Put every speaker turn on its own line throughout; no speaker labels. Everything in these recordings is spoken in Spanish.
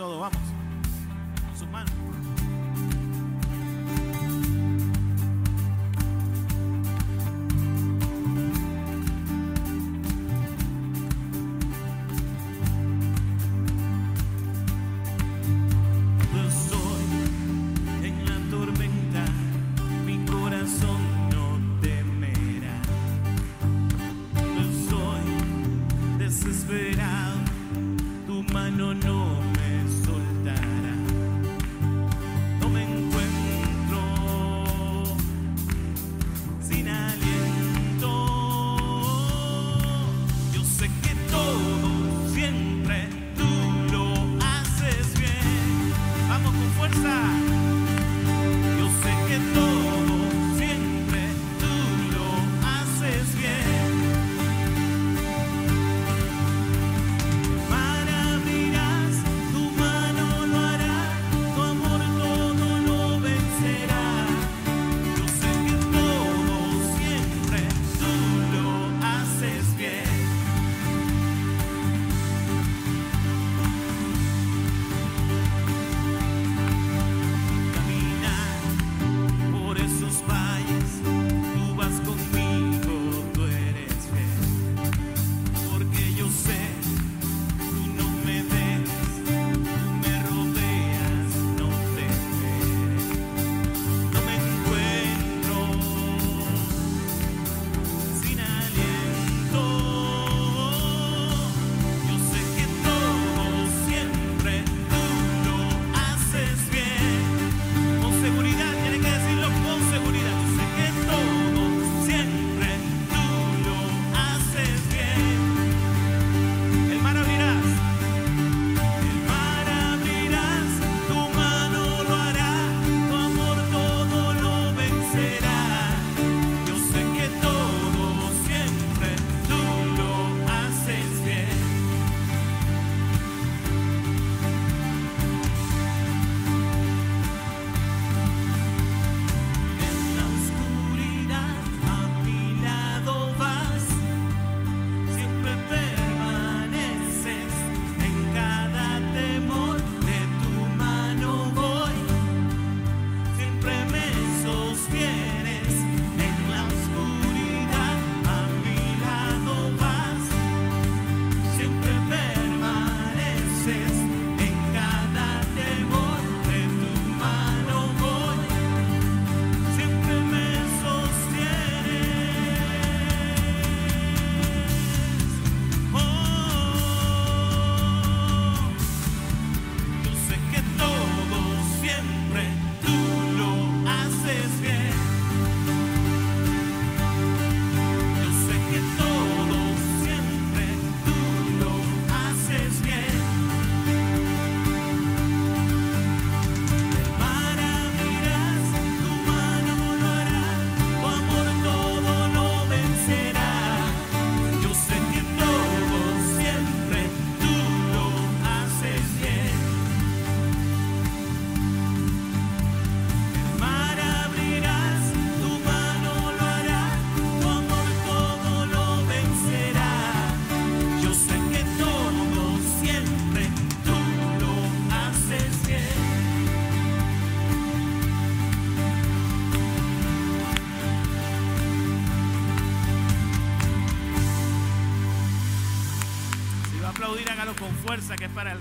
todo. Vamos. Sus manos.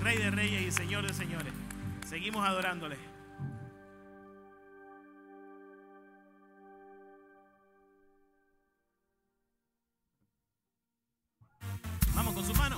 Rey de Reyes y Señor de Señores. Seguimos adorándole. Vamos con su mano.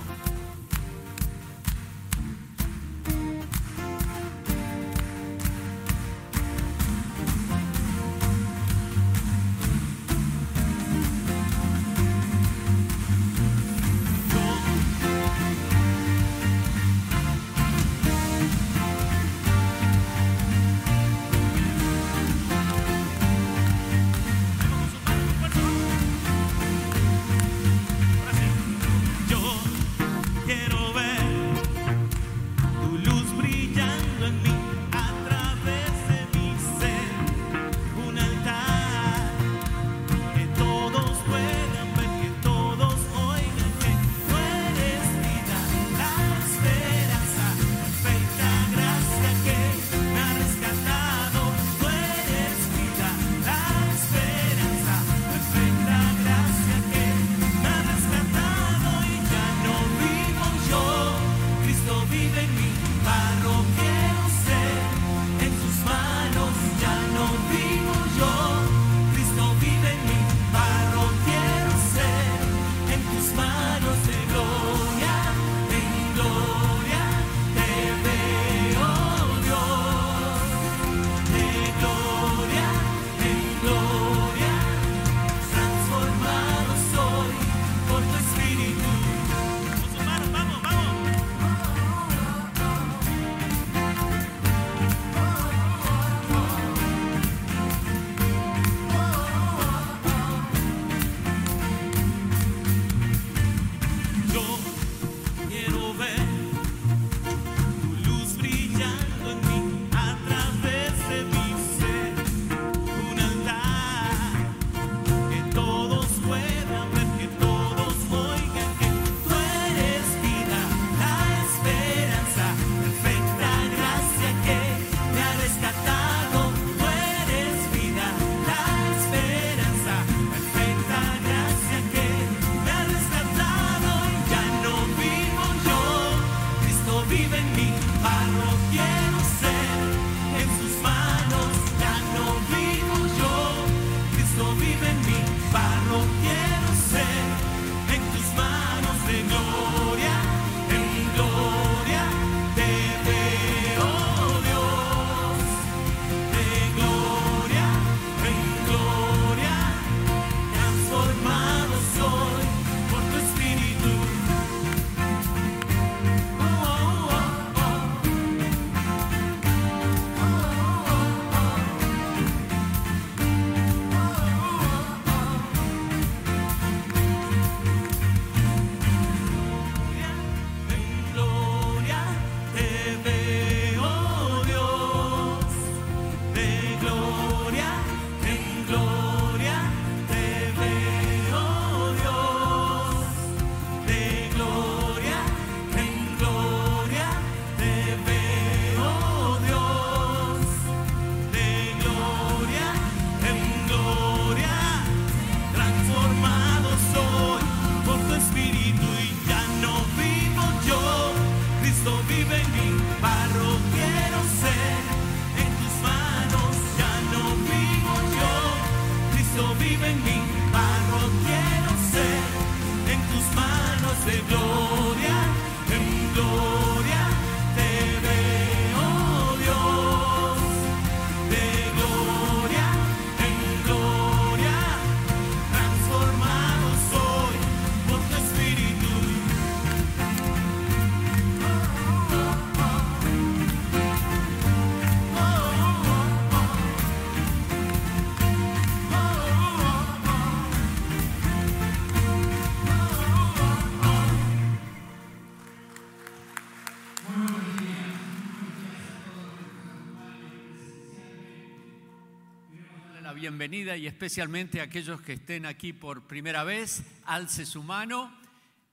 Bienvenida y especialmente a aquellos que estén aquí por primera vez, alce su mano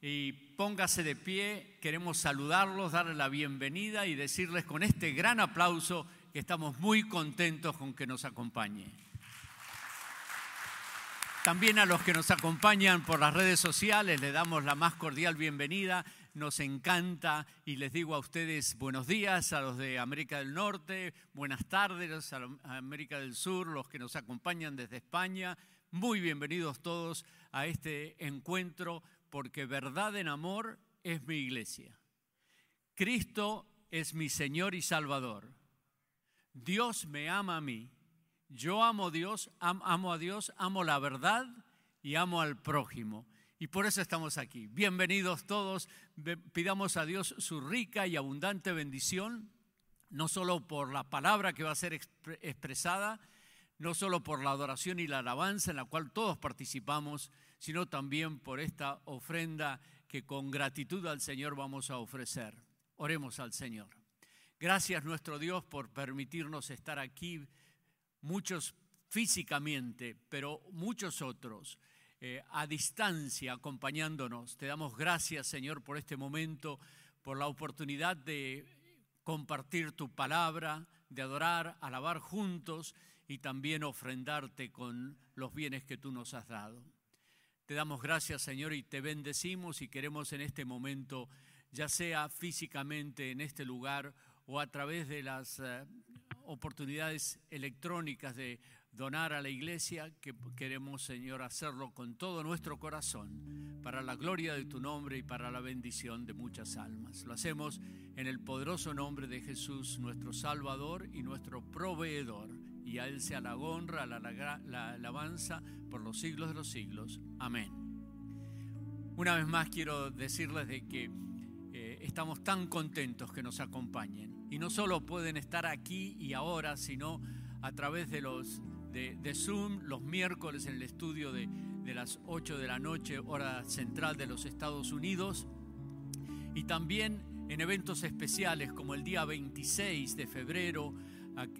y póngase de pie. Queremos saludarlos, darles la bienvenida y decirles con este gran aplauso que estamos muy contentos con que nos acompañe. También a los que nos acompañan por las redes sociales les damos la más cordial bienvenida. Nos encanta y les digo a ustedes buenos días a los de América del Norte, buenas tardes a América del Sur, los que nos acompañan desde España. Muy bienvenidos todos a este encuentro porque verdad en amor es mi iglesia. Cristo es mi Señor y Salvador. Dios me ama a mí. Yo amo a Dios, amo a Dios, amo la verdad y amo al prójimo. Y por eso estamos aquí. Bienvenidos todos. Pidamos a Dios su rica y abundante bendición, no solo por la palabra que va a ser expresada, no solo por la adoración y la alabanza en la cual todos participamos, sino también por esta ofrenda que con gratitud al Señor vamos a ofrecer. Oremos al Señor. Gracias nuestro Dios por permitirnos estar aquí, muchos físicamente, pero muchos otros eh, a distancia acompañándonos. Te damos gracias Señor por este momento, por la oportunidad de compartir tu palabra, de adorar, alabar juntos y también ofrendarte con los bienes que tú nos has dado. Te damos gracias, Señor, y te bendecimos y queremos en este momento, ya sea físicamente en este lugar o a través de las eh, oportunidades electrónicas de donar a la iglesia, que queremos, Señor, hacerlo con todo nuestro corazón, para la gloria de tu nombre y para la bendición de muchas almas. Lo hacemos en el poderoso nombre de Jesús, nuestro Salvador y nuestro proveedor y a Él sea la honra, la, la, alabanza por los siglos de los siglos. Amén. Una vez más quiero decirles de que eh, estamos tan contentos que nos acompañen. Y no solo pueden estar aquí y ahora, sino a través de los de, Zoom los miércoles en el estudio de, de las 8 de la noche, hora central de los Estados Unidos. Y también en eventos especiales como el día 26 de febrero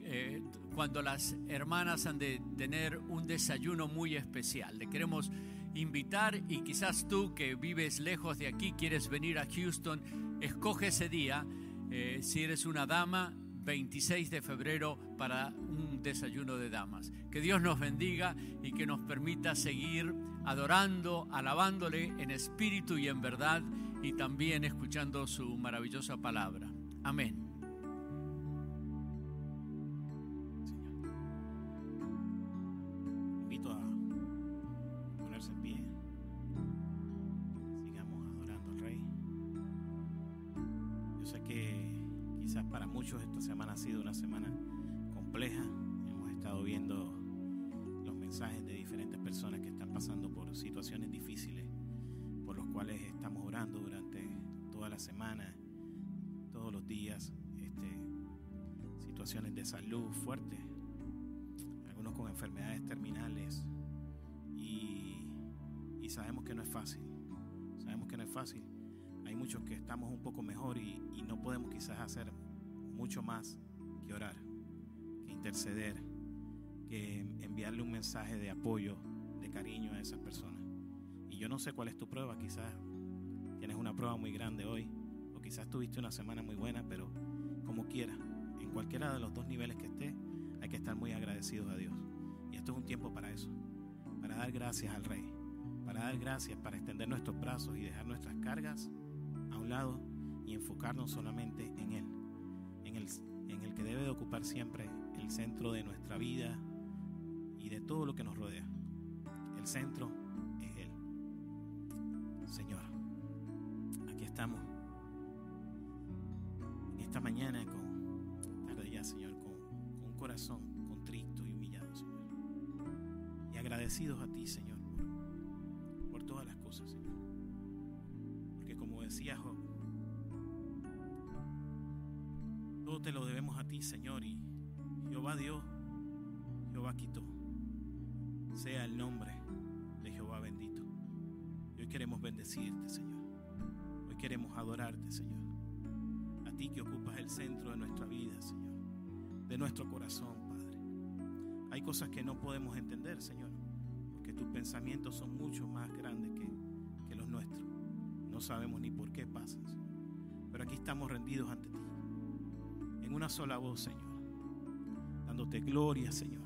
eh, cuando las hermanas han de tener un desayuno muy especial. Le queremos invitar y quizás tú que vives lejos de aquí, quieres venir a Houston, escoge ese día, eh, si eres una dama, 26 de febrero para un desayuno de damas. Que Dios nos bendiga y que nos permita seguir adorando, alabándole en espíritu y en verdad y también escuchando su maravillosa palabra. Amén.
Esta semana ha sido una semana compleja. Hemos estado viendo los mensajes de diferentes personas que están pasando por situaciones difíciles, por los cuales estamos orando durante toda la semana, todos los días. Este, situaciones de salud fuertes, algunos con enfermedades terminales. Y, y sabemos que no es fácil. Sabemos que no es fácil. Hay muchos que estamos un poco mejor y, y no podemos quizás hacer mucho más que orar, que interceder, que enviarle un mensaje de apoyo, de cariño a esas personas. Y yo no sé cuál es tu prueba, quizás tienes una prueba muy grande hoy, o quizás tuviste una semana muy buena, pero como quiera, en cualquiera de los dos niveles que esté, hay que estar muy agradecidos a Dios. Y esto es un tiempo para eso, para dar gracias al Rey, para dar gracias, para extender nuestros brazos y dejar nuestras cargas a un lado y enfocarnos solamente en Él que debe de ocupar siempre el centro de nuestra vida y de todo lo que nos rodea. El centro es Él. Señor, aquí estamos. esta mañana con, tarde ya, Señor, con, un corazón contrito y humillado, Señor. Y agradecidos a ti, Señor, te lo debemos a ti, Señor. Y Jehová Dios, Jehová quitó. Sea el nombre de Jehová bendito. Hoy queremos bendecirte, Señor. Hoy queremos adorarte, Señor. A ti que ocupas el centro de nuestra vida, Señor. De nuestro corazón, Padre.
Hay cosas que no podemos entender, Señor. Porque tus pensamientos son mucho más grandes que, los nuestros. No sabemos ni por qué pasan, Pero aquí estamos rendidos ante ti en una sola voz, Señor, dándote gloria, Señor,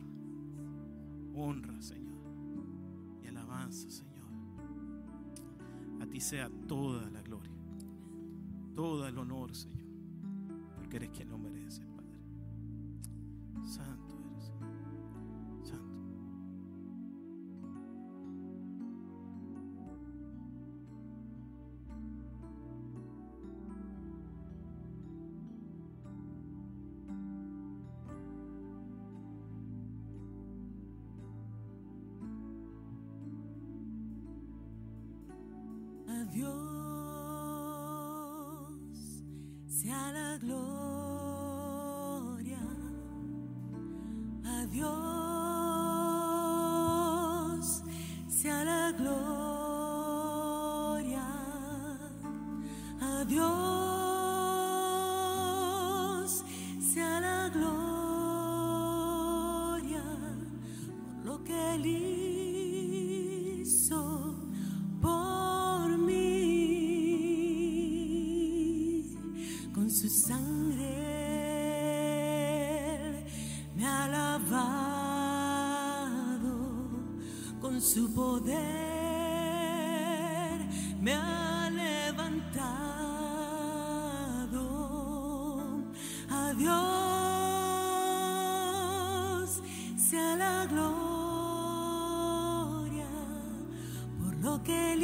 honra, Señor, y alabanza, Señor. A ti sea toda la gloria, todo el honor, Señor, porque eres quien lo merece.
gloria a Dios sea la gloria por lo que él. su poder me ha levantado. A Dios sea la gloria por lo que él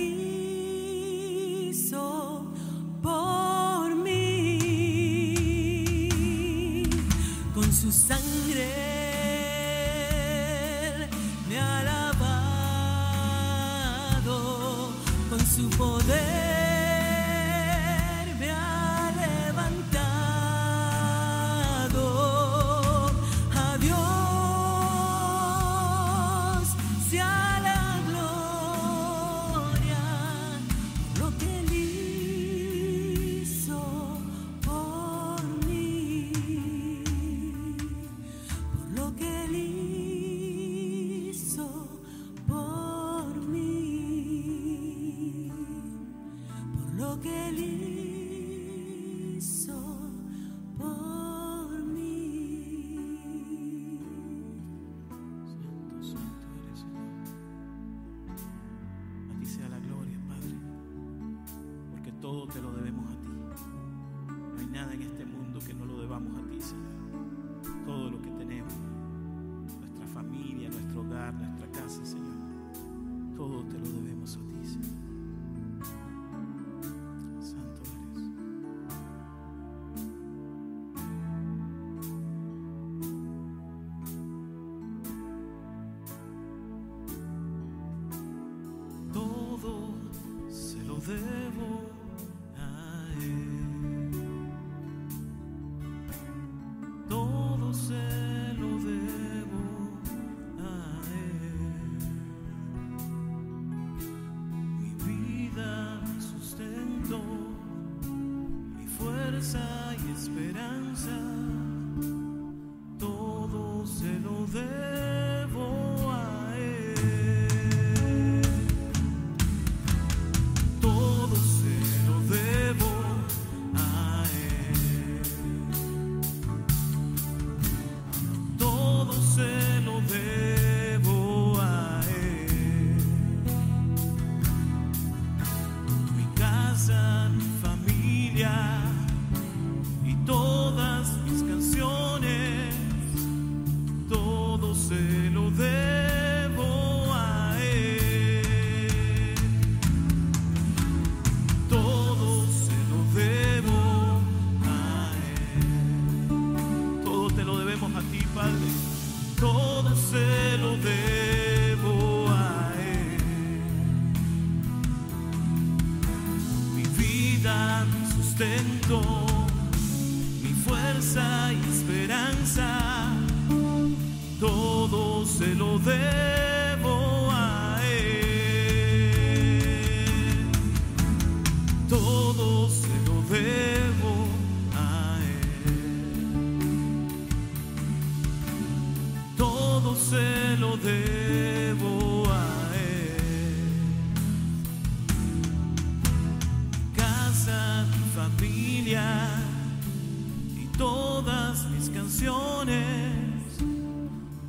y todas mis canciones,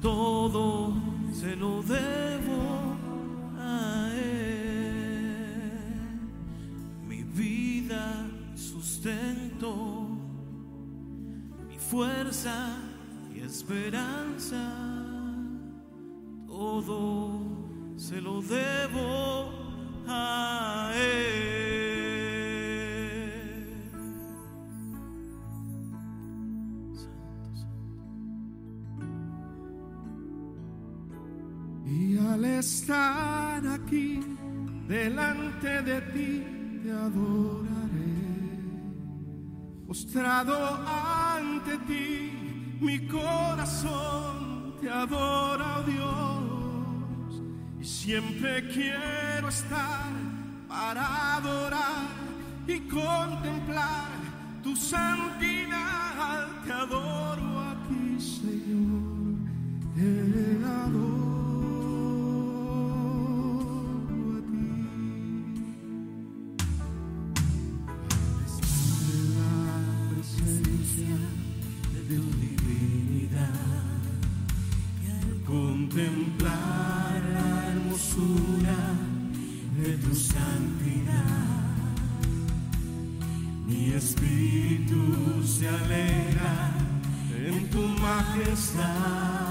todo se lo debo a Él. Mi vida, sustento, mi fuerza y esperanza, todo se lo debo a Él.
Delante de ti te adoraré. Postrado ante ti, mi corazón te adora, oh Dios. Y siempre quiero estar para adorar y contemplar tu santidad. Te adoro aquí, Señor. Te adoro tu santidad, mi espíritu se alegra en tu majestad.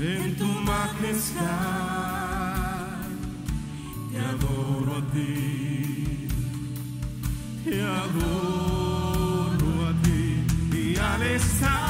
En tu majestad. Te adoro a ti, te adoro a ti. Y al estar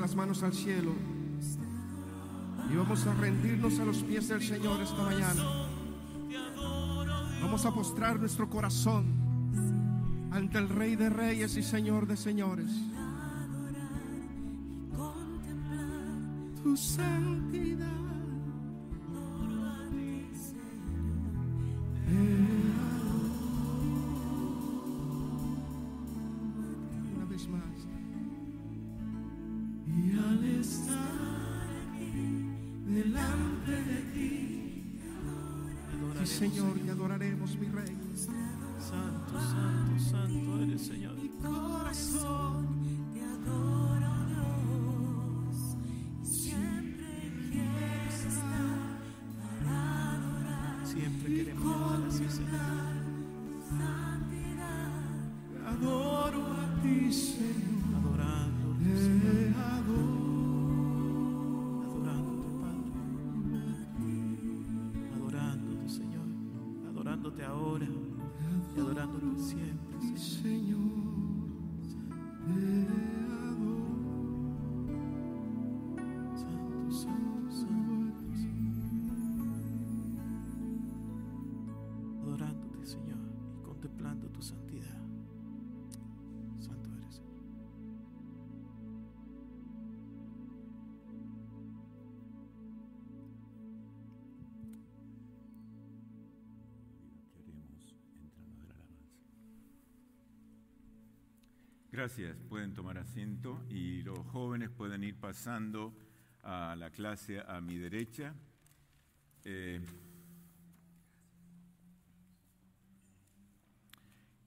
las manos al cielo y vamos a rendirnos a los pies del Señor esta mañana. Vamos a postrar nuestro corazón ante el Rey de Reyes y Señor de Señores. Tu santidad. Mi Rey.
Santo, santo, santo eres Señor.
Mi corazón te adora, Dios. Siempre quiero estar para adorar.
Siempre queremos estar así, Señor.
Adoro a ti, Señor.
Gracias, pueden tomar asiento y los jóvenes pueden ir pasando a la clase a mi derecha. Eh,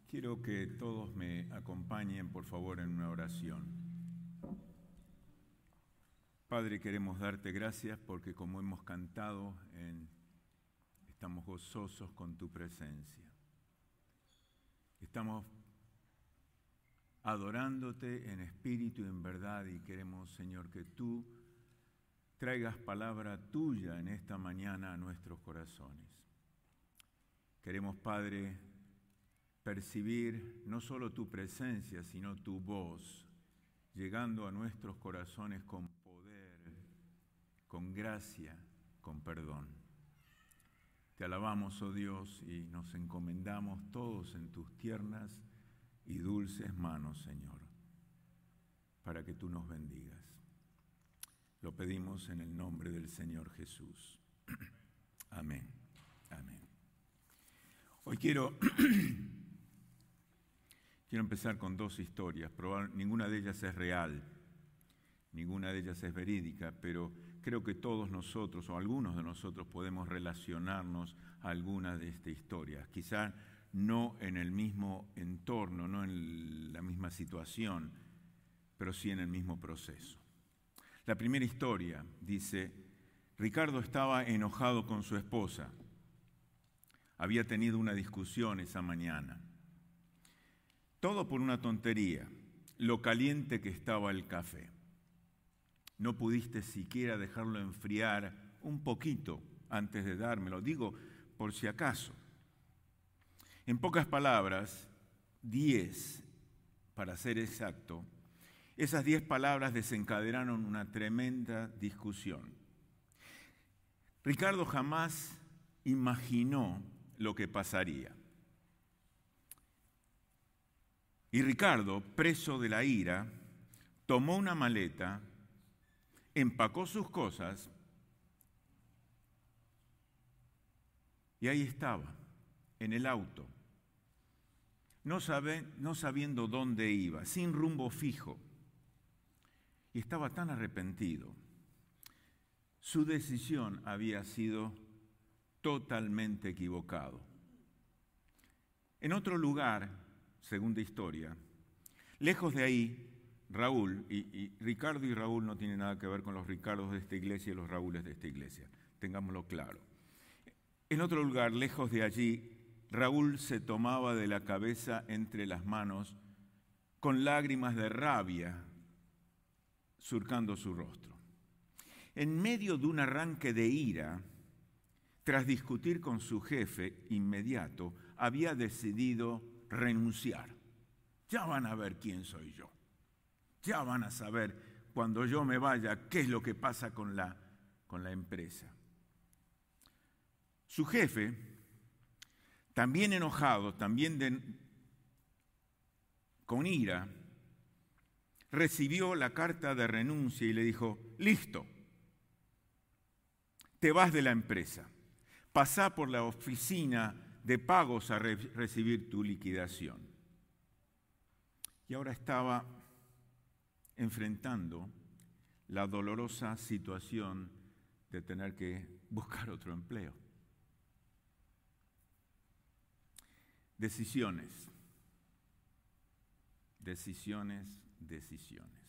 quiero que todos me acompañen, por favor, en una oración. Padre, queremos darte gracias porque como hemos cantado, estamos gozosos con tu presencia. Estamos adorándote en espíritu y en verdad y queremos, Señor, que tú traigas palabra tuya en esta mañana a nuestros corazones. Queremos, Padre, percibir no solo tu presencia, sino tu voz, llegando a nuestros corazones con poder, con gracia, con perdón. Te alabamos, oh Dios, y nos encomendamos todos en tus tiernas y dulces manos, Señor, para que tú nos bendigas. Lo pedimos en el nombre del Señor Jesús. Amén. Amén. Hoy quiero, quiero empezar con dos historias. ninguna de ellas es real, ninguna de ellas es verídica, pero creo que todos nosotros o algunos de nosotros podemos relacionarnos a alguna de estas historias. Quizá no en el mismo entorno, no en la misma situación, pero sí en el mismo proceso. La primera historia dice, Ricardo estaba enojado con su esposa. Había tenido una discusión esa mañana. Todo por una tontería, lo caliente que estaba el café. No pudiste siquiera dejarlo enfriar un poquito antes de dármelo. Digo, por si acaso. En pocas palabras, diez, para ser exacto, esas diez palabras desencadenaron una tremenda discusión. Ricardo jamás imaginó lo que pasaría. Y Ricardo, preso de la ira, tomó una maleta, empacó sus cosas y ahí estaba, en el auto no, no sabiendo dónde iba, sin rumbo fijo. Y estaba tan arrepentido. Su decisión había sido totalmente equivocado. En otro lugar, segunda historia, lejos de ahí, Raúl, y, Ricardo y Raúl no tienen nada que ver con los Ricardos de esta iglesia y los Raúles de esta iglesia, tengámoslo claro. En otro lugar, lejos de allí, Raúl se tomaba de la cabeza entre las manos con lágrimas de rabia surcando su rostro. En medio de un arranque de ira, tras discutir con su jefe inmediato, había decidido renunciar. Ya van a ver quién soy yo. Ya van a saber cuando yo me vaya qué es lo que pasa con la, con la empresa. Su jefe también enojado, también con ira, recibió la carta de renuncia y le dijo, listo, te vas de la empresa, pasá por la oficina de pagos a recibir tu liquidación. Y ahora estaba enfrentando la dolorosa situación de tener que buscar otro empleo. Decisiones. Decisiones, decisiones.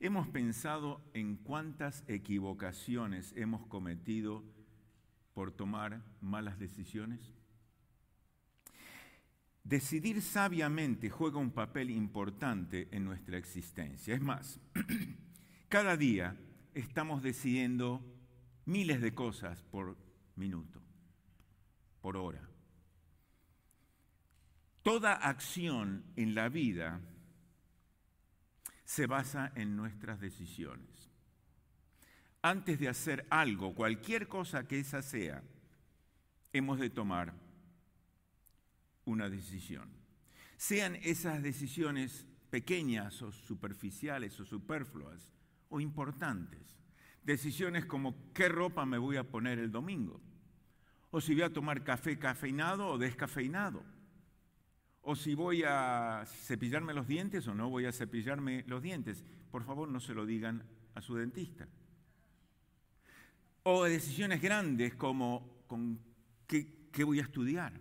¿Hemos pensado en cuántas equivocaciones hemos cometido por tomar malas decisiones? Decidir sabiamente juega un papel importante en nuestra existencia. Es más, cada día estamos decidiendo miles de cosas por minuto, por hora. Toda acción en la vida se basa en nuestras decisiones. Antes de hacer algo, cualquier cosa que esa sea, hemos de tomar una decisión. Sean esas decisiones pequeñas o superficiales o superfluas o importantes. Decisiones como qué ropa me voy a poner el domingo. O si voy a tomar café cafeinado o descafeinado o si voy a cepillarme los dientes o no voy a cepillarme los dientes. Por favor, no se lo digan a su dentista. O decisiones grandes como con qué, voy a estudiar,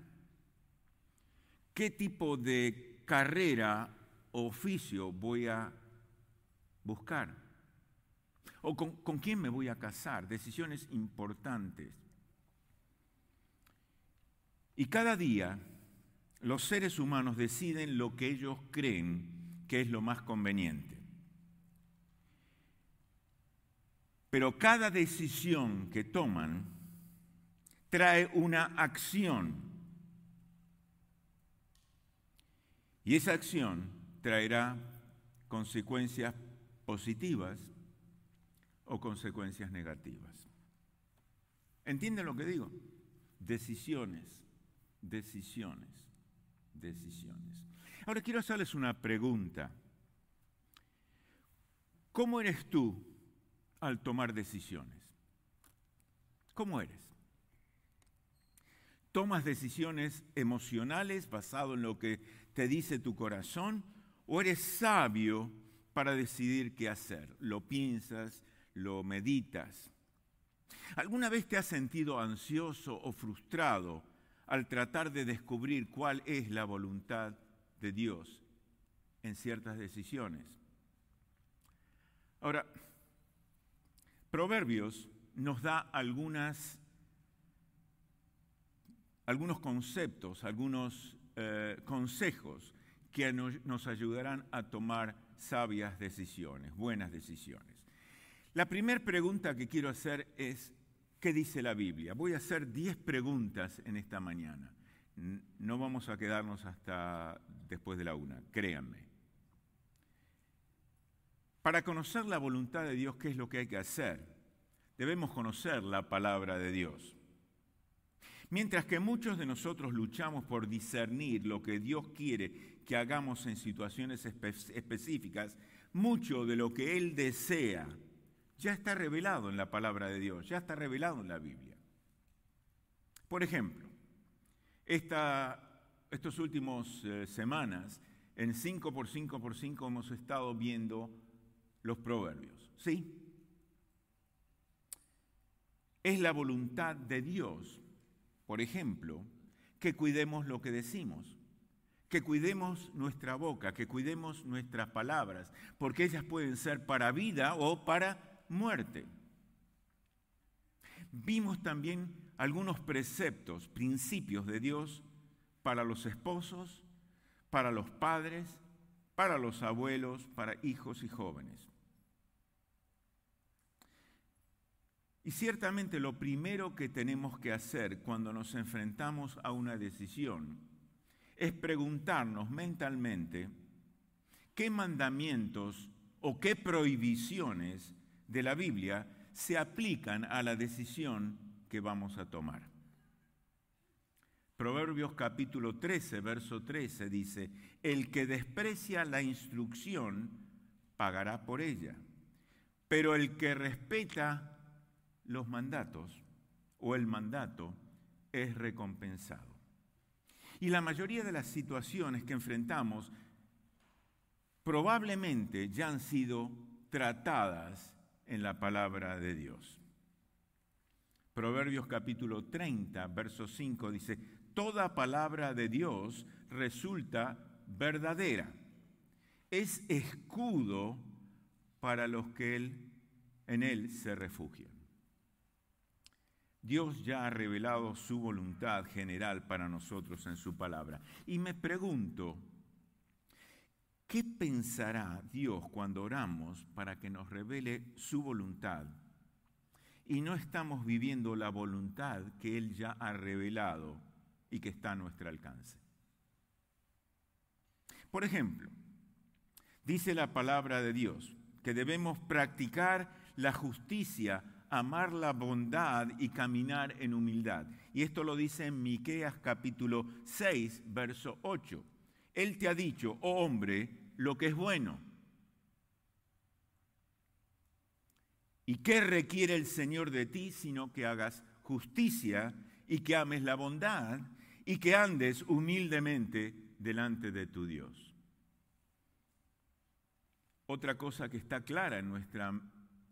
qué tipo de carrera o oficio voy a buscar, o con, con quién me voy a casar, decisiones importantes. Y cada día los seres humanos deciden lo que ellos creen que es lo más conveniente. Pero cada decisión que toman trae una acción. Y esa acción traerá consecuencias positivas o consecuencias negativas. ¿Entienden lo que digo? Decisiones, decisiones decisiones. Ahora quiero hacerles una pregunta. ¿Cómo eres tú al tomar decisiones? ¿Cómo eres? ¿Tomas decisiones emocionales basado en lo que te dice tu corazón o eres sabio para decidir qué hacer? ¿Lo piensas? ¿Lo meditas? ¿Alguna vez te has sentido ansioso o frustrado al tratar de descubrir cuál es la voluntad de Dios en ciertas decisiones. Ahora, Proverbios nos da algunos conceptos, algunos eh, consejos que nos ayudarán a tomar sabias decisiones, buenas decisiones. La primera pregunta que quiero hacer es, ¿Qué dice la Biblia? Voy a hacer 10 preguntas en esta mañana. No vamos a quedarnos hasta después de la una, créanme. Para conocer la voluntad de Dios, ¿qué es lo que hay que hacer? Debemos conocer la palabra de Dios. Mientras que muchos de nosotros luchamos por discernir lo que Dios quiere que hagamos en situaciones específicas, mucho de lo que Él desea ya está revelado en la palabra de Dios, ya está revelado en la Biblia. Por ejemplo, esta, estos últimos eh, semanas, en 5 por 5 por 5 hemos estado viendo los proverbios. ¿Sí? Es la voluntad de Dios, por ejemplo, que cuidemos lo que decimos, que cuidemos nuestra boca, que cuidemos nuestras palabras, porque ellas pueden ser para vida o para muerte. Vimos también algunos preceptos, principios de Dios para los esposos, para los padres, para los abuelos, para hijos y jóvenes. Y ciertamente lo primero que tenemos que hacer cuando nos enfrentamos a una decisión es preguntarnos mentalmente qué mandamientos o qué prohibiciones de la Biblia se aplican a la decisión que vamos a tomar. Proverbios capítulo 13, verso 13 dice, el que desprecia la instrucción pagará por ella, pero el que respeta los mandatos o el mandato es recompensado. Y la mayoría de las situaciones que enfrentamos probablemente ya han sido tratadas en la palabra de Dios. Proverbios capítulo 30, verso 5 dice, toda palabra de Dios resulta verdadera. Es escudo para los que él, en él se refugian. Dios ya ha revelado su voluntad general para nosotros en su palabra. Y me pregunto, ¿Qué pensará Dios cuando oramos para que nos revele su voluntad y no estamos viviendo la voluntad que Él ya ha revelado y que está a nuestro alcance? Por ejemplo, dice la palabra de Dios que debemos practicar la justicia, amar la bondad y caminar en humildad. Y esto lo dice en Miqueas capítulo 6, verso 8. Él te ha dicho, oh hombre, lo que es bueno. ¿Y qué requiere el Señor de ti sino que hagas justicia y que ames la bondad y que andes humildemente delante de tu Dios. Otra cosa que está clara en, nuestra,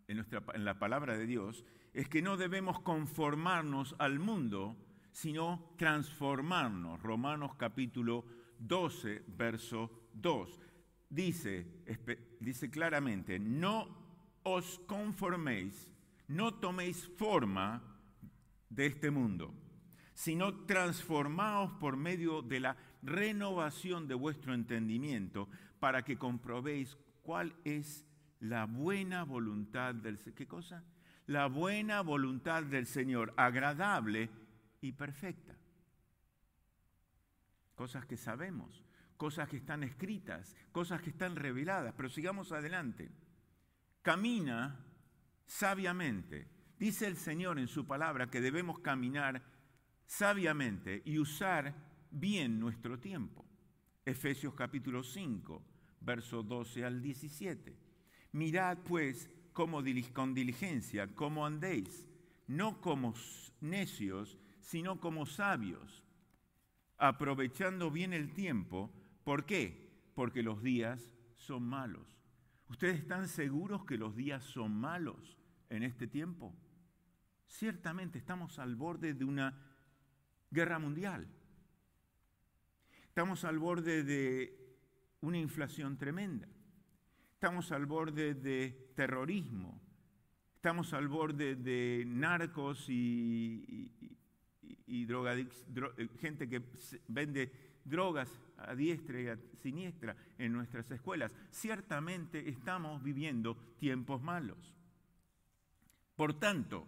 en, nuestra, en la palabra de Dios es que no debemos conformarnos al mundo, sino transformarnos. Romanos capítulo 12, verso 2. Dice, dice claramente, no os conforméis, no toméis forma de este mundo, sino transformaos por medio de la renovación de vuestro entendimiento para que comprobéis cuál es la buena voluntad del Señor. ¿Qué cosa? La buena voluntad del Señor, agradable y perfecta. Cosas que sabemos, cosas que están escritas, cosas que están reveladas, pero sigamos adelante. Camina sabiamente. Dice el Señor en su palabra que debemos caminar sabiamente y usar bien nuestro tiempo. Efesios capítulo 5, verso 12 al 17. Mirad pues cómo, con diligencia cómo andéis, no como necios, sino como sabios, aprovechando bien el tiempo. ¿Por qué? Porque los días son malos. ¿Ustedes están seguros que los días son malos en este tiempo? Ciertamente estamos al borde de una guerra mundial. Estamos al borde de una inflación tremenda. Estamos al borde de terrorismo. Estamos al borde de narcos y, gente que vende drogas a diestra y a siniestra en nuestras escuelas. Ciertamente estamos viviendo tiempos malos. Por tanto,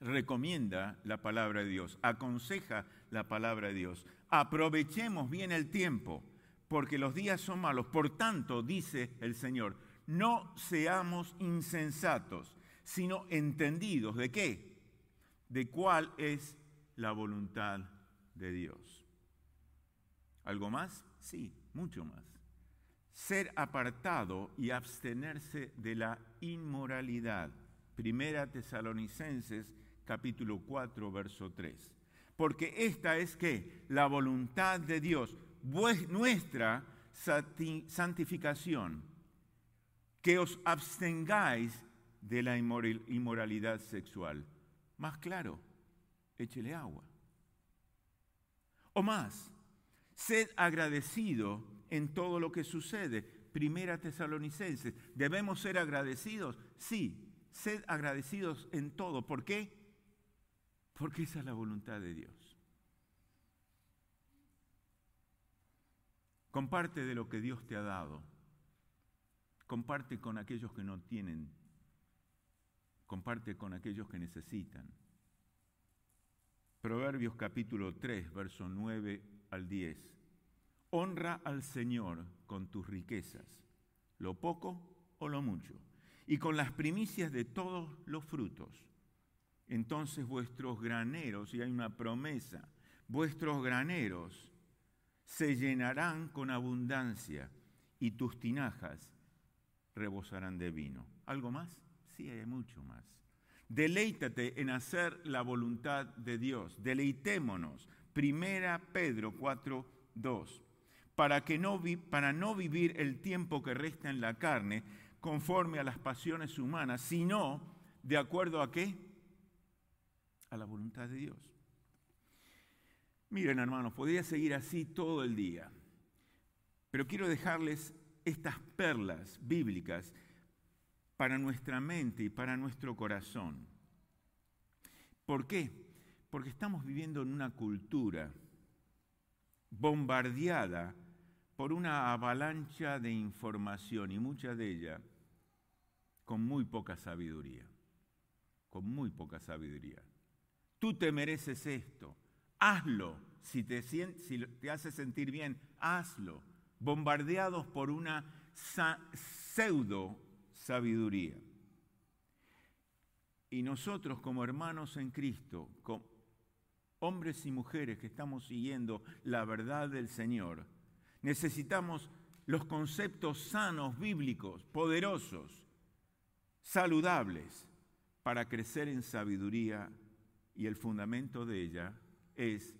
recomienda la palabra de Dios, aconseja la palabra de Dios. Aprovechemos bien el tiempo porque los días son malos. Por tanto, dice el Señor, no seamos insensatos, sino entendidos de qué? De cuál es la voluntad de Dios. ¿Algo más? Sí, mucho más. Ser apartado y abstenerse de la inmoralidad. Primera Tesalonicenses capítulo 4, verso 3. Porque esta es que la voluntad de Dios nuestra santificación, que os abstengáis de la inmoralidad sexual. Más claro, échele agua. O más, sed agradecido en todo lo que sucede. Primera Tesalonicenses, ¿debemos ser agradecidos? Sí, sed agradecidos en todo. ¿Por qué? Porque esa es la voluntad de Dios. Comparte de lo que Dios te ha dado. Comparte con aquellos que no tienen. Comparte con aquellos que necesitan. Proverbios capítulo 3, verso 9 al 10. Honra al Señor con tus riquezas, lo poco o lo mucho, y con las primicias de todos los frutos. Entonces vuestros graneros, y hay una promesa, vuestros graneros se llenarán con abundancia y tus tinajas rebosarán de vino. ¿Algo más? Sí, hay mucho más. Deleítate en hacer la voluntad de Dios. Deleitémonos. Primera Pedro 4, 2. Para, que no para no vivir el tiempo que resta en la carne conforme a las pasiones humanas, sino de acuerdo a qué? A la voluntad de Dios. Miren hermanos, podría seguir así todo el día, pero quiero dejarles estas perlas bíblicas para nuestra mente y para nuestro corazón. ¿Por qué? Porque estamos viviendo en una cultura bombardeada por una avalancha de información y mucha de ella con muy poca sabiduría, con muy poca sabiduría. Tú te mereces esto, hazlo. Si te, hace sentir bien, hazlo. Bombardeados por una pseudo sabiduría. Y nosotros como hermanos en Cristo, como hombres y mujeres que estamos siguiendo la verdad del Señor, necesitamos los conceptos sanos, bíblicos, poderosos, saludables, para crecer en sabiduría y el fundamento de ella es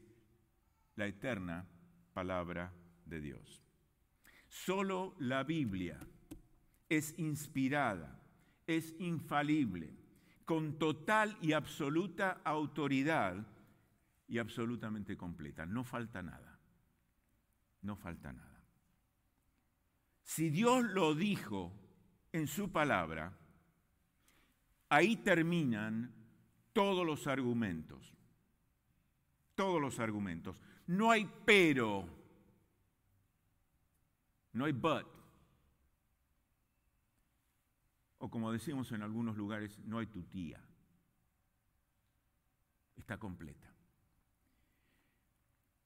la eterna palabra de Dios. Solo la Biblia es inspirada, es infalible, con total y absoluta autoridad y absolutamente completa. No falta nada. No falta nada. Si Dios lo dijo en su palabra, ahí terminan todos los argumentos. Todos los argumentos. No hay pero. No hay but. O como decimos en algunos lugares, no hay tu tía. Está completa.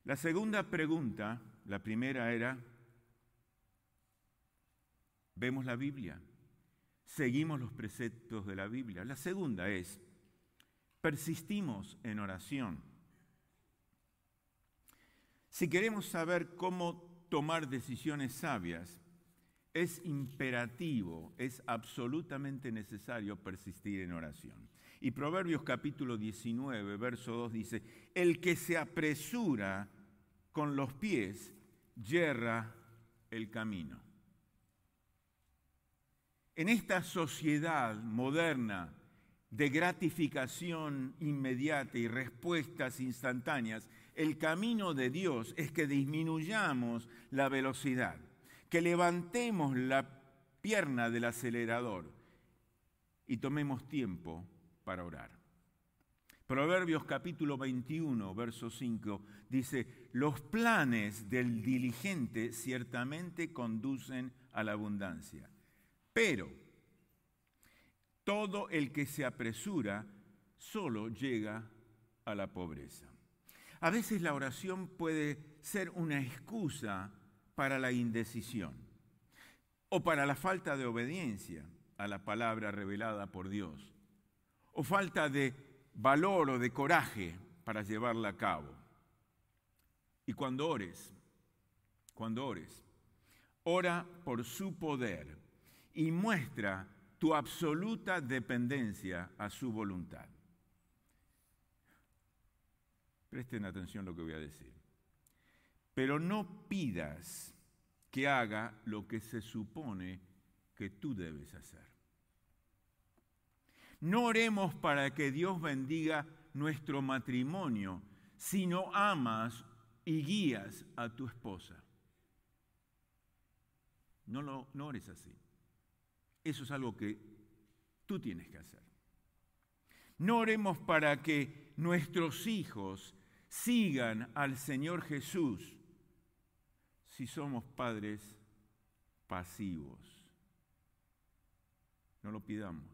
La segunda pregunta, la primera era, ¿vemos la Biblia? ¿Seguimos los preceptos de la Biblia? La segunda es, ¿persistimos en oración? Si queremos saber cómo tomar decisiones sabias, es imperativo, es absolutamente necesario persistir en oración. Y Proverbios capítulo 19, verso 2 dice, el que se apresura con los pies yerra el camino. En esta sociedad moderna de gratificación inmediata y respuestas instantáneas, el camino de Dios es que disminuyamos la velocidad, que levantemos la pierna del acelerador y tomemos tiempo para orar. Proverbios capítulo 21, verso 5 dice, los planes del diligente ciertamente conducen a la abundancia, pero todo el que se apresura solo llega a la pobreza. A veces la oración puede ser una excusa para la indecisión o para la falta de obediencia a la palabra revelada por Dios o falta de valor o de coraje para llevarla a cabo. Y cuando ores, cuando ores, ora por su poder y muestra tu absoluta dependencia a su voluntad. Presten atención a lo que voy a decir. Pero no pidas que haga lo que se supone que tú debes hacer. No oremos para que Dios bendiga nuestro matrimonio, sino amas y guías a tu esposa. No, lo, no ores así. Eso es algo que tú tienes que hacer. No oremos para que nuestros hijos sigan al Señor Jesús si somos padres pasivos. No lo pidamos.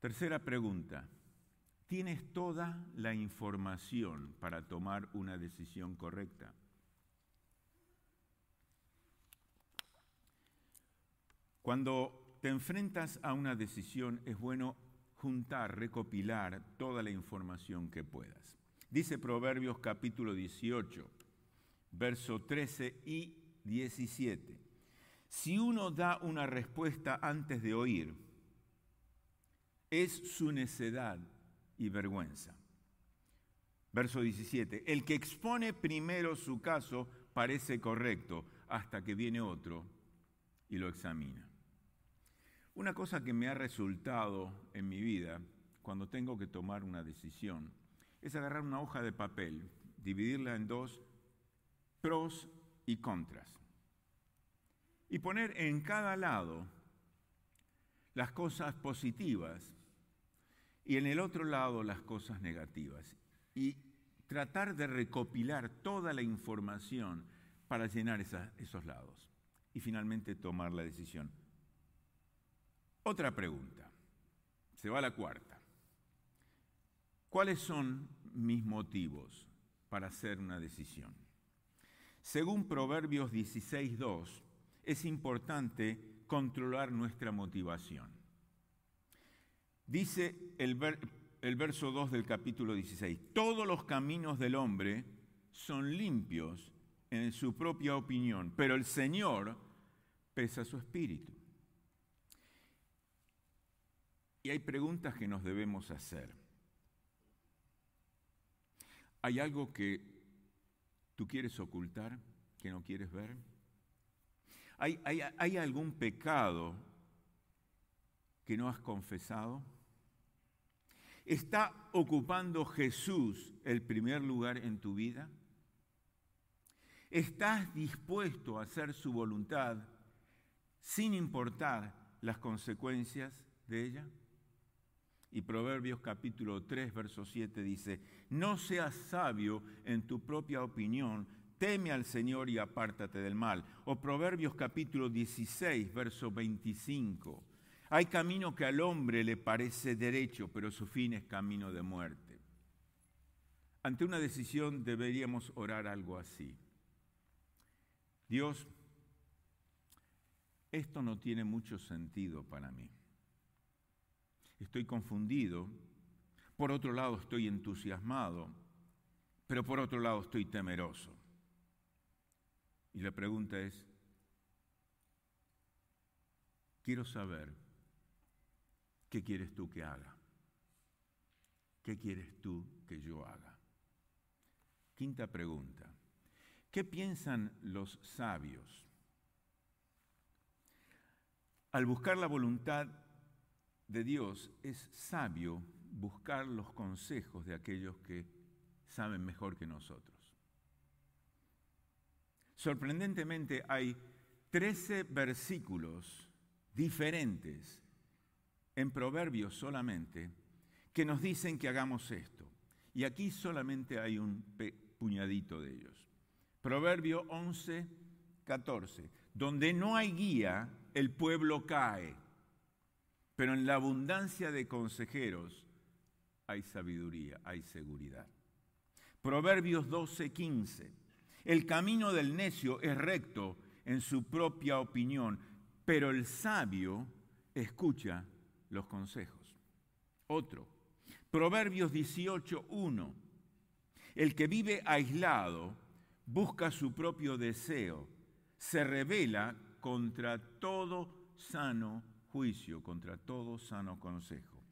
Tercera pregunta. ¿Tienes toda la información para tomar una decisión correcta? Cuando te enfrentas a una decisión es bueno juntar, recopilar toda la información que puedas. Dice Proverbios capítulo 18, verso 13 y 17. Si uno da una respuesta antes de oír, es su necedad y vergüenza. Verso 17, el que expone primero su caso parece correcto hasta que viene otro y lo examina. Una cosa que me ha resultado en mi vida cuando tengo que tomar una decisión es agarrar una hoja de papel, dividirla en dos, pros y contras, y poner en cada lado las cosas positivas y en el otro lado las cosas negativas. Y tratar de recopilar toda la información para llenar esos lados. Y finalmente tomar la decisión. Otra pregunta. Se va a la cuarta. ¿Cuáles son mis motivos para hacer una decisión? Según Proverbios 16.2, es importante controlar nuestra motivación. Dice el, verso 2 del capítulo 16, todos los caminos del hombre son limpios en su propia opinión, pero el Señor pesa su espíritu. Y hay preguntas que nos debemos hacer. ¿Hay algo que tú quieres ocultar, que no quieres ver? ¿Hay, algún pecado que no has confesado? ¿Está ocupando Jesús el primer lugar en tu vida? ¿Estás dispuesto a hacer su voluntad sin importar las consecuencias de ella? Y Proverbios capítulo 3, verso 7 dice, no seas sabio en tu propia opinión, teme al Señor y apártate del mal. O Proverbios capítulo 16, verso 25, hay camino que al hombre le parece derecho, pero su fin es camino de muerte. Ante una decisión deberíamos orar algo así. Dios, esto no tiene mucho sentido para mí. Estoy confundido, por otro lado estoy entusiasmado, pero por otro lado estoy temeroso. Y la pregunta es, quiero saber ¿Qué quieres tú que haga? ¿Qué quieres tú que yo haga? Quinta pregunta. ¿Qué piensan los sabios? Al buscar la voluntad de Dios es sabio buscar los consejos de aquellos que saben mejor que nosotros. Sorprendentemente hay 13 versículos diferentes en Proverbios solamente que nos dicen que hagamos esto. Y aquí solamente hay un puñadito de ellos. Proverbio 11, 14. Donde no hay guía, el pueblo cae, pero en la abundancia de consejeros hay sabiduría, hay seguridad. Proverbios 12, 15. El camino del necio es recto en su propia opinión, pero el sabio escucha los consejos. Otro, Proverbios 18.1. El que vive aislado busca su propio deseo, se revela contra todo sano juicio, contra todo sano consejo.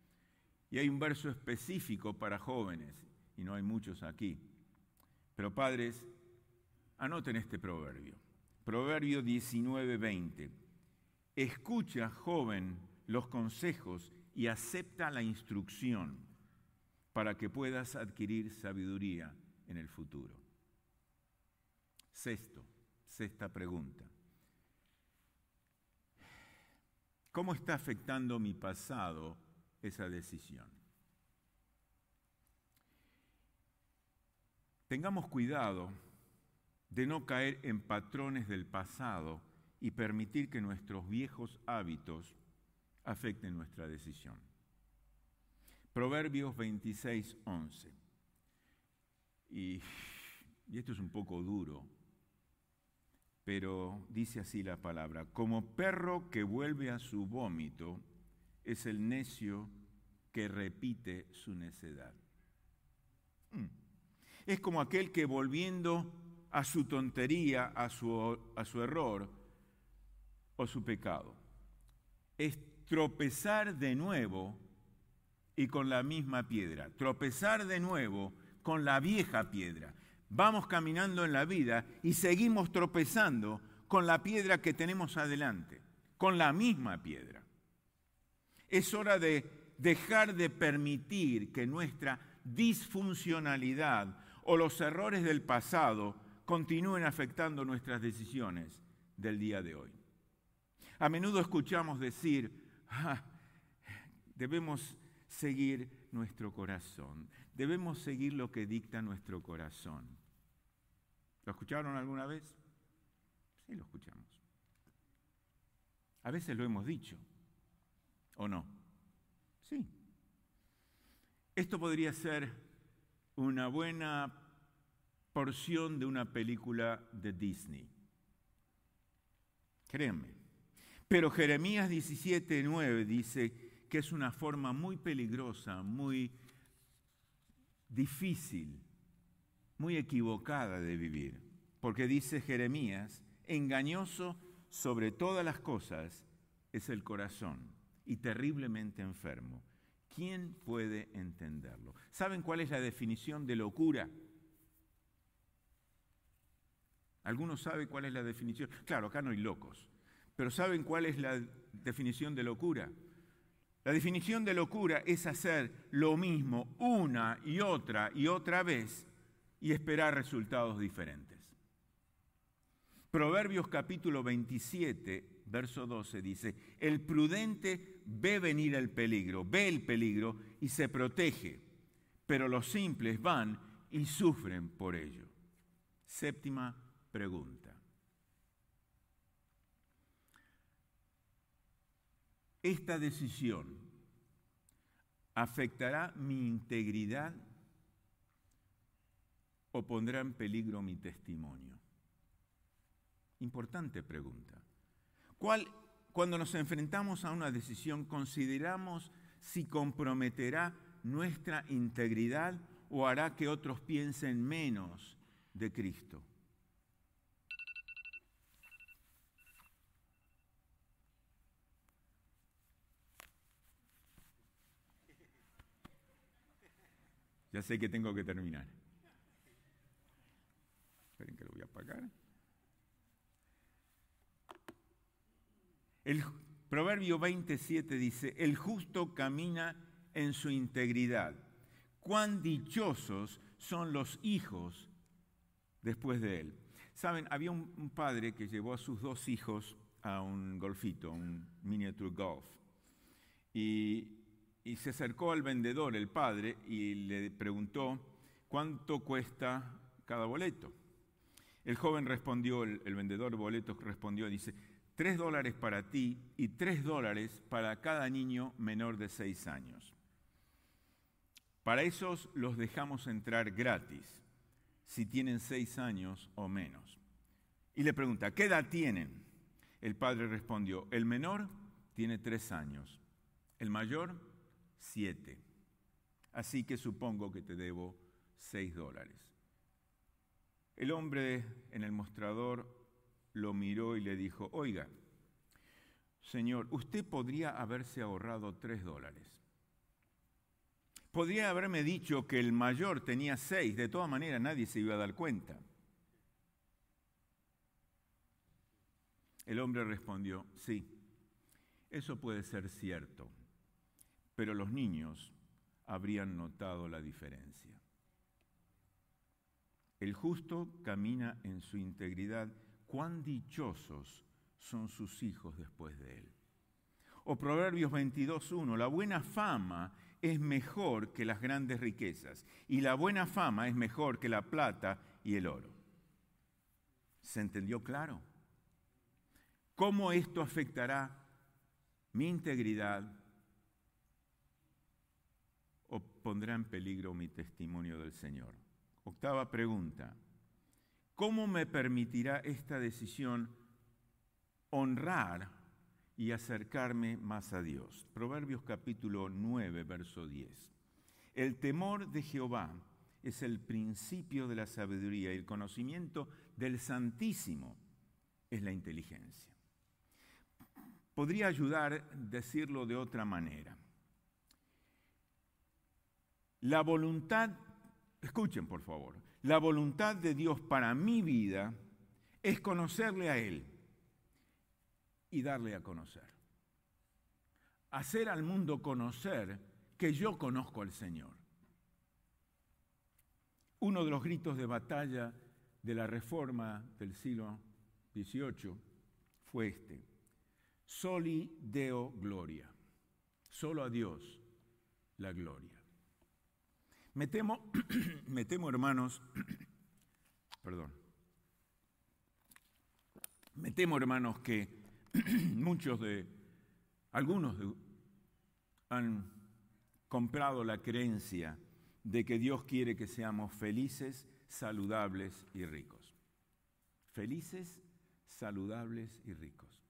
Y hay un verso específico para jóvenes, y no hay muchos aquí. Pero padres, anoten este proverbio. Proverbio 19:20. Escucha, joven, los consejos y acepta la instrucción para que puedas adquirir sabiduría en el futuro. Sexto, sexta pregunta. ¿Cómo está afectando mi pasado esa decisión? Tengamos cuidado de no caer en patrones del pasado y permitir que nuestros viejos hábitos afecten nuestra decisión. Proverbios 26, 11. Y, y esto es un poco duro, pero dice así la palabra, como perro que vuelve a su vómito, es el necio que repite su necedad. Mm. Es como aquel que volviendo a su tontería, a su, a su error o su pecado, es tropezar de nuevo y con la misma piedra, tropezar de nuevo con la vieja piedra. Vamos caminando en la vida y seguimos tropezando con la piedra que tenemos adelante, con la misma piedra. Es hora de dejar de permitir que nuestra disfuncionalidad o los errores del pasado continúen afectando nuestras decisiones del día de hoy. A menudo escuchamos decir, Ah, debemos seguir nuestro corazón, debemos seguir lo que dicta nuestro corazón. ¿Lo escucharon alguna vez? Sí, lo escuchamos. A veces lo hemos dicho, ¿o no? Sí. Esto podría ser una buena porción de una película de Disney. Créanme, pero Jeremías 17:9 dice que es una forma muy peligrosa, muy difícil, muy equivocada de vivir, porque dice Jeremías, engañoso sobre todas las cosas es el corazón y terriblemente enfermo. ¿Quién puede entenderlo? ¿Saben cuál es la definición de locura? ¿Alguno sabe cuál es la definición? Claro, acá no hay locos, pero ¿saben cuál es la definición de locura? La definición de locura es hacer lo mismo una y otra y otra vez y esperar resultados diferentes. Proverbios capítulo 27, verso 12 dice, el prudente ve venir el peligro, ve el peligro y se protege, pero los simples van y sufren por ello. Séptima pregunta. ¿Esta decisión afectará mi integridad o pondrá en peligro mi testimonio? Importante pregunta. ¿Cuál, cuando nos enfrentamos a una decisión, consideramos si comprometerá nuestra integridad o hará que otros piensen menos de Cristo? Ya sé que tengo que terminar. Esperen que lo voy a apagar. El Proverbio 27 dice, el justo camina en su integridad. Cuán dichosos son los hijos después de él. Saben, había un, padre que llevó a sus dos hijos a un golfito, un miniature golf. Y y se acercó al vendedor, el padre, y le preguntó cuánto cuesta cada boleto. El joven respondió, el, vendedor de boletos respondió, dice, tres dólares para ti y tres dólares para cada niño menor de seis años. Para esos los dejamos entrar gratis, si tienen seis años o menos. Y le pregunta, ¿qué edad tienen? El padre respondió, el menor tiene tres años, el mayor siete. Así que supongo que te debo seis dólares. El hombre en el mostrador lo miró y le dijo, oiga, señor, usted podría haberse ahorrado tres dólares. Podría haberme dicho que el mayor tenía seis, de todas maneras nadie se iba a dar cuenta. El hombre respondió, sí, eso puede ser cierto pero los niños habrían notado la diferencia. El justo camina en su integridad, cuán dichosos son sus hijos después de él. O Proverbios 22.1, la buena fama es mejor que las grandes riquezas y la buena fama es mejor que la plata y el oro. ¿Se entendió claro? ¿Cómo esto afectará mi integridad, o pondrá en peligro mi testimonio del Señor? Octava pregunta. ¿Cómo me permitirá esta decisión honrar y acercarme más a Dios? Proverbios capítulo 9, verso 10. El temor de Jehová es el principio de la sabiduría y el conocimiento del Santísimo es la inteligencia. Podría ayudar decirlo de otra manera. La voluntad, escuchen por favor, la voluntad de Dios para mi vida es conocerle a Él y darle a conocer. Hacer al mundo conocer que yo conozco al Señor. Uno de los gritos de batalla de la reforma del siglo XVIII fue este. Soli Deo Gloria. Solo a Dios la gloria. Me temo, hermanos, perdón, me temo hermanos que muchos de, algunos han comprado la creencia de que Dios quiere que seamos felices, saludables y ricos. Felices, saludables y ricos.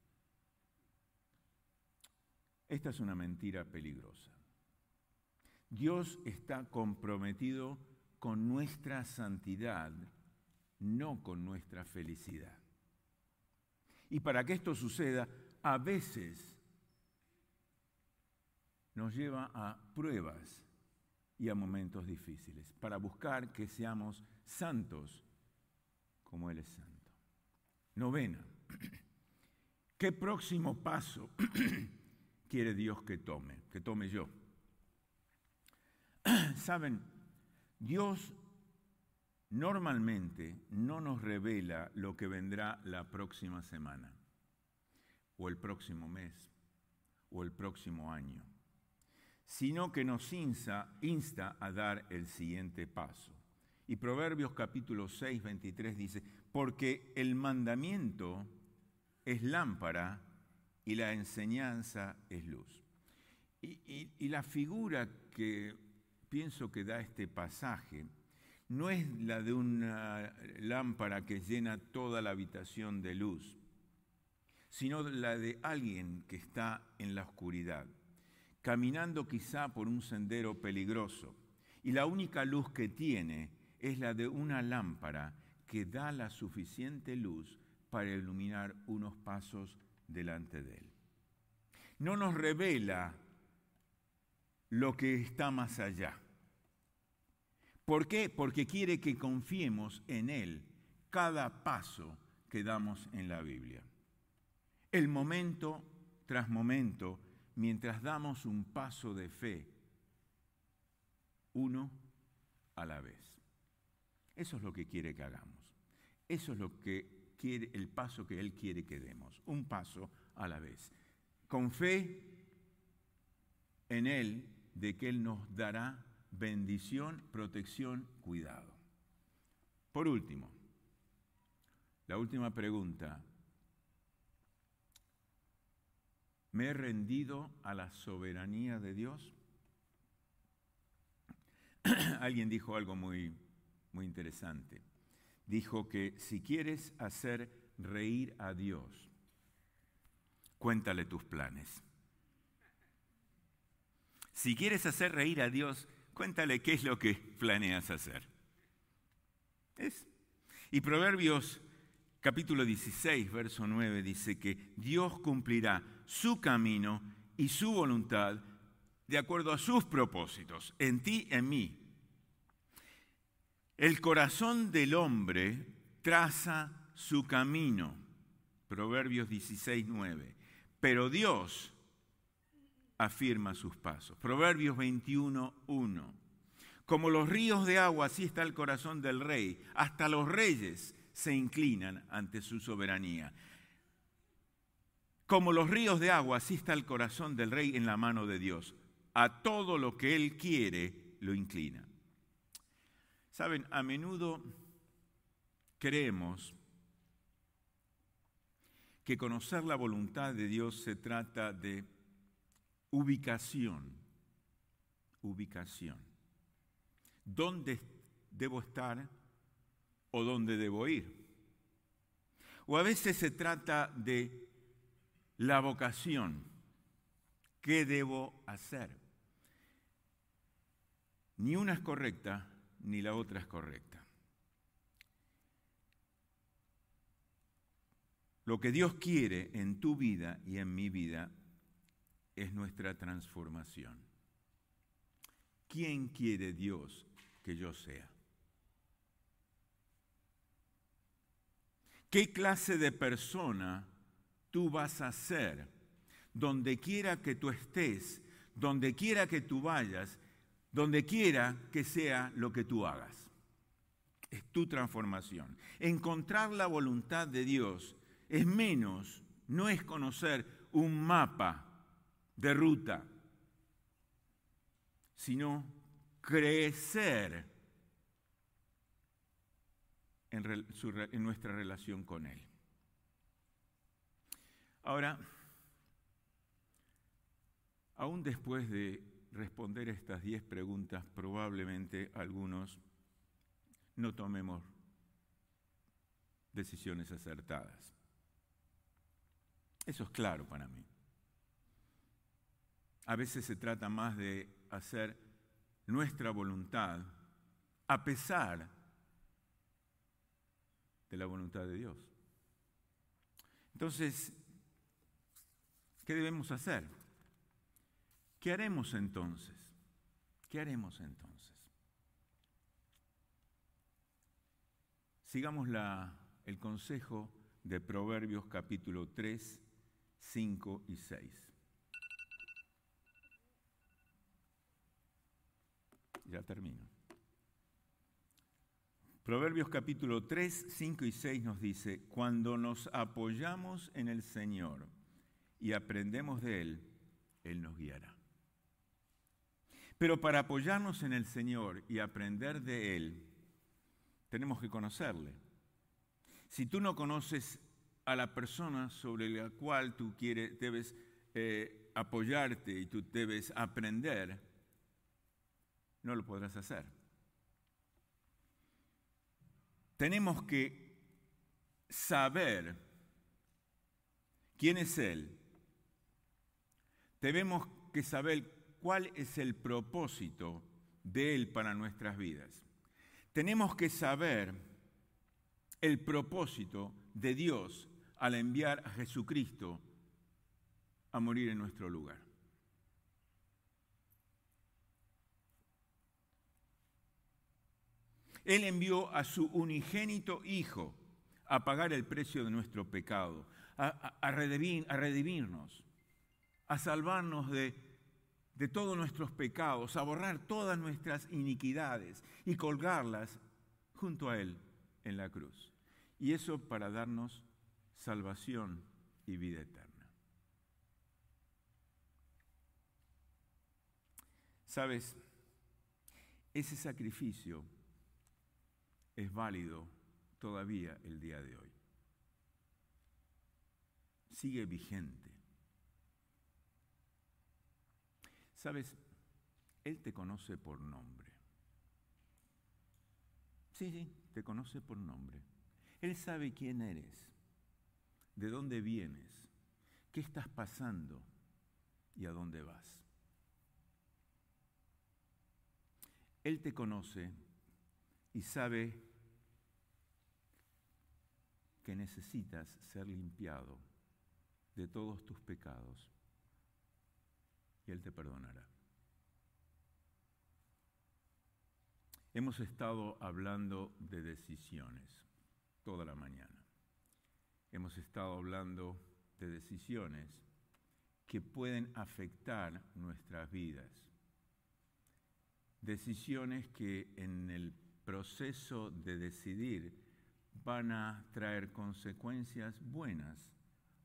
Esta es una mentira peligrosa. Dios está comprometido con nuestra santidad, no con nuestra felicidad. Y para que esto suceda, a veces nos lleva a pruebas y a momentos difíciles, para buscar que seamos santos como Él es santo. Novena. ¿Qué próximo paso quiere Dios que tome, que tome yo? Saben, Dios normalmente no nos revela lo que vendrá la próxima semana, o el próximo mes, o el próximo año, sino que nos insta, insta a dar el siguiente paso. Y Proverbios capítulo 6, 23 dice, porque el mandamiento es lámpara y la enseñanza es luz. Y, y la figura que pienso que da este pasaje no es la de una lámpara que llena toda la habitación de luz, sino la de alguien que está en la oscuridad, caminando quizá por un sendero peligroso, y la única luz que tiene es la de una lámpara que da la suficiente luz para iluminar unos pasos delante de él. No nos revela lo que está más allá. ¿Por qué? Porque quiere que confiemos en Él cada paso que damos en la Biblia. El momento tras momento, mientras damos un paso de fe, uno a la vez. Eso es lo que quiere que hagamos. Eso es lo que quiere, el paso que Él quiere que demos, un paso a la vez. Con fe en Él de que Él nos dará bendición, protección, cuidado. Por último, la última pregunta. ¿Me he rendido a la soberanía de Dios? Alguien dijo algo muy, muy interesante. Dijo que si quieres hacer reír a Dios, cuéntale tus planes. Si quieres hacer reír a Dios, Cuéntale qué es lo que planeas hacer. Y Proverbios capítulo 16, verso 9 dice que Dios cumplirá su camino y su voluntad de acuerdo a sus propósitos, en ti, en mí. El corazón del hombre traza su camino. Proverbios 16, 9. Pero Dios afirma sus pasos. Proverbios 21, 1. Como los ríos de agua, así está el corazón del rey. Hasta los reyes se inclinan ante su soberanía. Como los ríos de agua, así está el corazón del rey en la mano de Dios. A todo lo que él quiere, lo inclina. Saben, a menudo creemos que conocer la voluntad de Dios se trata de Ubicación. Ubicación. ¿Dónde debo estar o dónde debo ir? O a veces se trata de la vocación. ¿Qué debo hacer? Ni una es correcta, ni la otra es correcta. Lo que Dios quiere en tu vida y en mi vida es nuestra transformación. ¿Quién quiere Dios que yo sea? ¿Qué clase de persona tú vas a ser donde quiera que tú estés, donde quiera que tú vayas, donde quiera que sea lo que tú hagas? Es tu transformación. Encontrar la voluntad de Dios es menos, no es conocer un mapa de ruta, sino crecer en, en, nuestra relación con Él. Ahora, aún después de responder estas diez preguntas, probablemente algunos no tomemos decisiones acertadas. Eso es claro para mí. A veces se trata más de hacer nuestra voluntad a pesar de la voluntad de Dios. Entonces, ¿qué debemos hacer? ¿Qué haremos entonces? ¿Qué haremos entonces? Sigamos el consejo de Proverbios capítulo 3, 5 y 6. Ya termino. Proverbios capítulo 3, 5 y 6 nos dice, cuando nos apoyamos en el Señor y aprendemos de Él, Él nos guiará. Pero para apoyarnos en el Señor y aprender de Él, tenemos que conocerle. Si tú no conoces a la persona sobre la cual tú quieres, debes eh, apoyarte y tú debes aprender, no lo podrás hacer. Tenemos que saber quién es Él. Tenemos que saber cuál es el propósito de Él para nuestras vidas. Tenemos que saber el propósito de Dios al enviar a Jesucristo a morir en nuestro lugar. Él envió a su unigénito Hijo a pagar el precio de nuestro pecado, a, redimirnos, a salvarnos de, de todos nuestros pecados, a borrar todas nuestras iniquidades y colgarlas junto a Él en la cruz. Y eso para darnos salvación y vida eterna. Sabes, ese sacrificio es válido todavía el día de hoy. Sigue vigente. Sabes, Él te conoce por nombre. Sí, sí, te conoce por nombre. Él sabe quién eres, de dónde vienes, qué estás pasando y a dónde vas. Él te conoce y sabe que necesitas ser limpiado de todos tus pecados y Él te perdonará. Hemos estado hablando de decisiones toda la mañana. Hemos estado hablando de decisiones que pueden afectar nuestras vidas. Decisiones que en el proceso de decidir van a traer consecuencias buenas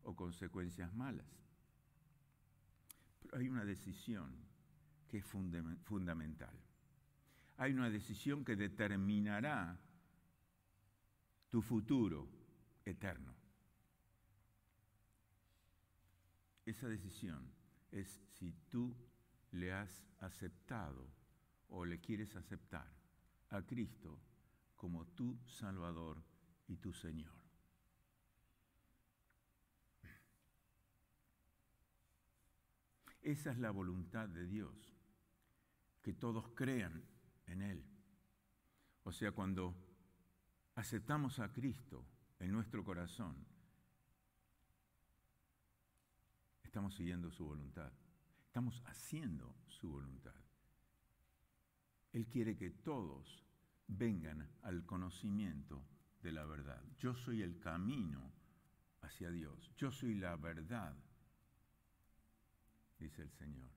o consecuencias malas. Pero hay una decisión que es fundamental. Hay una decisión que determinará tu futuro eterno. Esa decisión es si tú le has aceptado o le quieres aceptar a Cristo como tu Salvador y tu Señor. Esa es la voluntad de Dios, que todos crean en Él. O sea, cuando aceptamos a Cristo en nuestro corazón, estamos siguiendo su voluntad, estamos haciendo su voluntad. Él quiere que todos vengan al conocimiento de la verdad. Yo soy el camino hacia Dios. Yo soy la verdad, dice el Señor.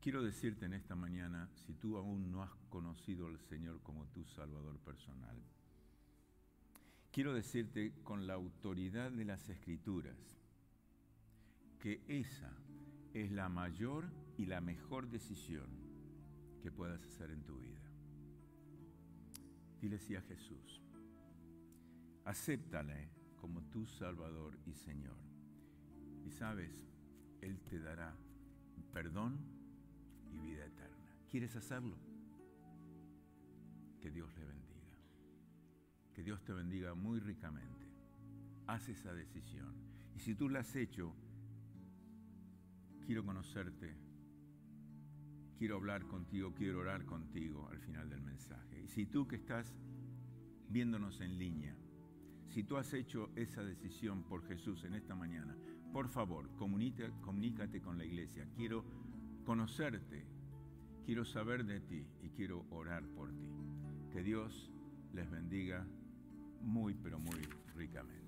Quiero decirte en esta mañana, si tú aún no has conocido al Señor como tu Salvador personal, quiero decirte con la autoridad de las Escrituras que esa es la mayor y la mejor decisión que puedas hacer en tu vida. Dile sí a Jesús. Acéptale como tu Salvador y Señor. Y sabes, Él te dará perdón y vida eterna. ¿Quieres hacerlo? Que Dios le bendiga. Que Dios te bendiga muy ricamente. Haz esa decisión. Y si tú la has hecho, quiero conocerte, quiero hablar contigo, quiero orar contigo al final del mensaje. Y si tú que estás viéndonos en línea, si tú has hecho esa decisión por Jesús en esta mañana, por favor, comunícate, con la iglesia. Quiero conocerte, quiero saber de ti y quiero orar por ti. Que Dios les bendiga muy, pero muy ricamente.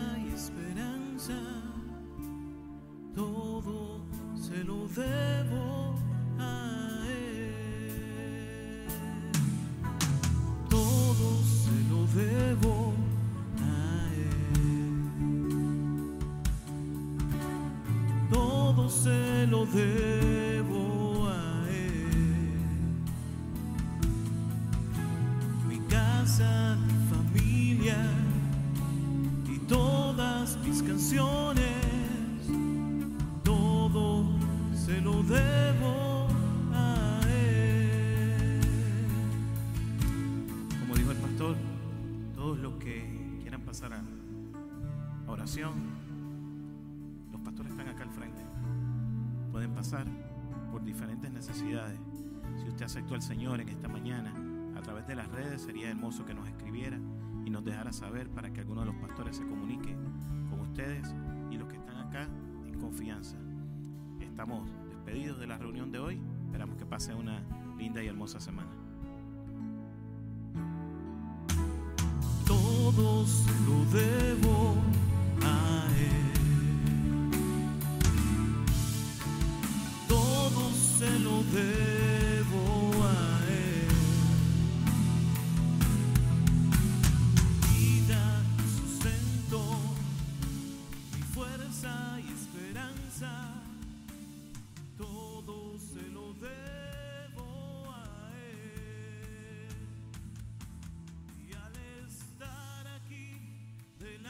together. Aceptó al Señor en esta mañana a través de las redes, sería hermoso que nos escribiera y nos dejara saber para que alguno de los pastores se comunique con ustedes y los que están acá en confianza. Estamos despedidos de la reunión de hoy. Esperamos que pase una linda y hermosa semana. Todos lo debo a Él. se lo dé.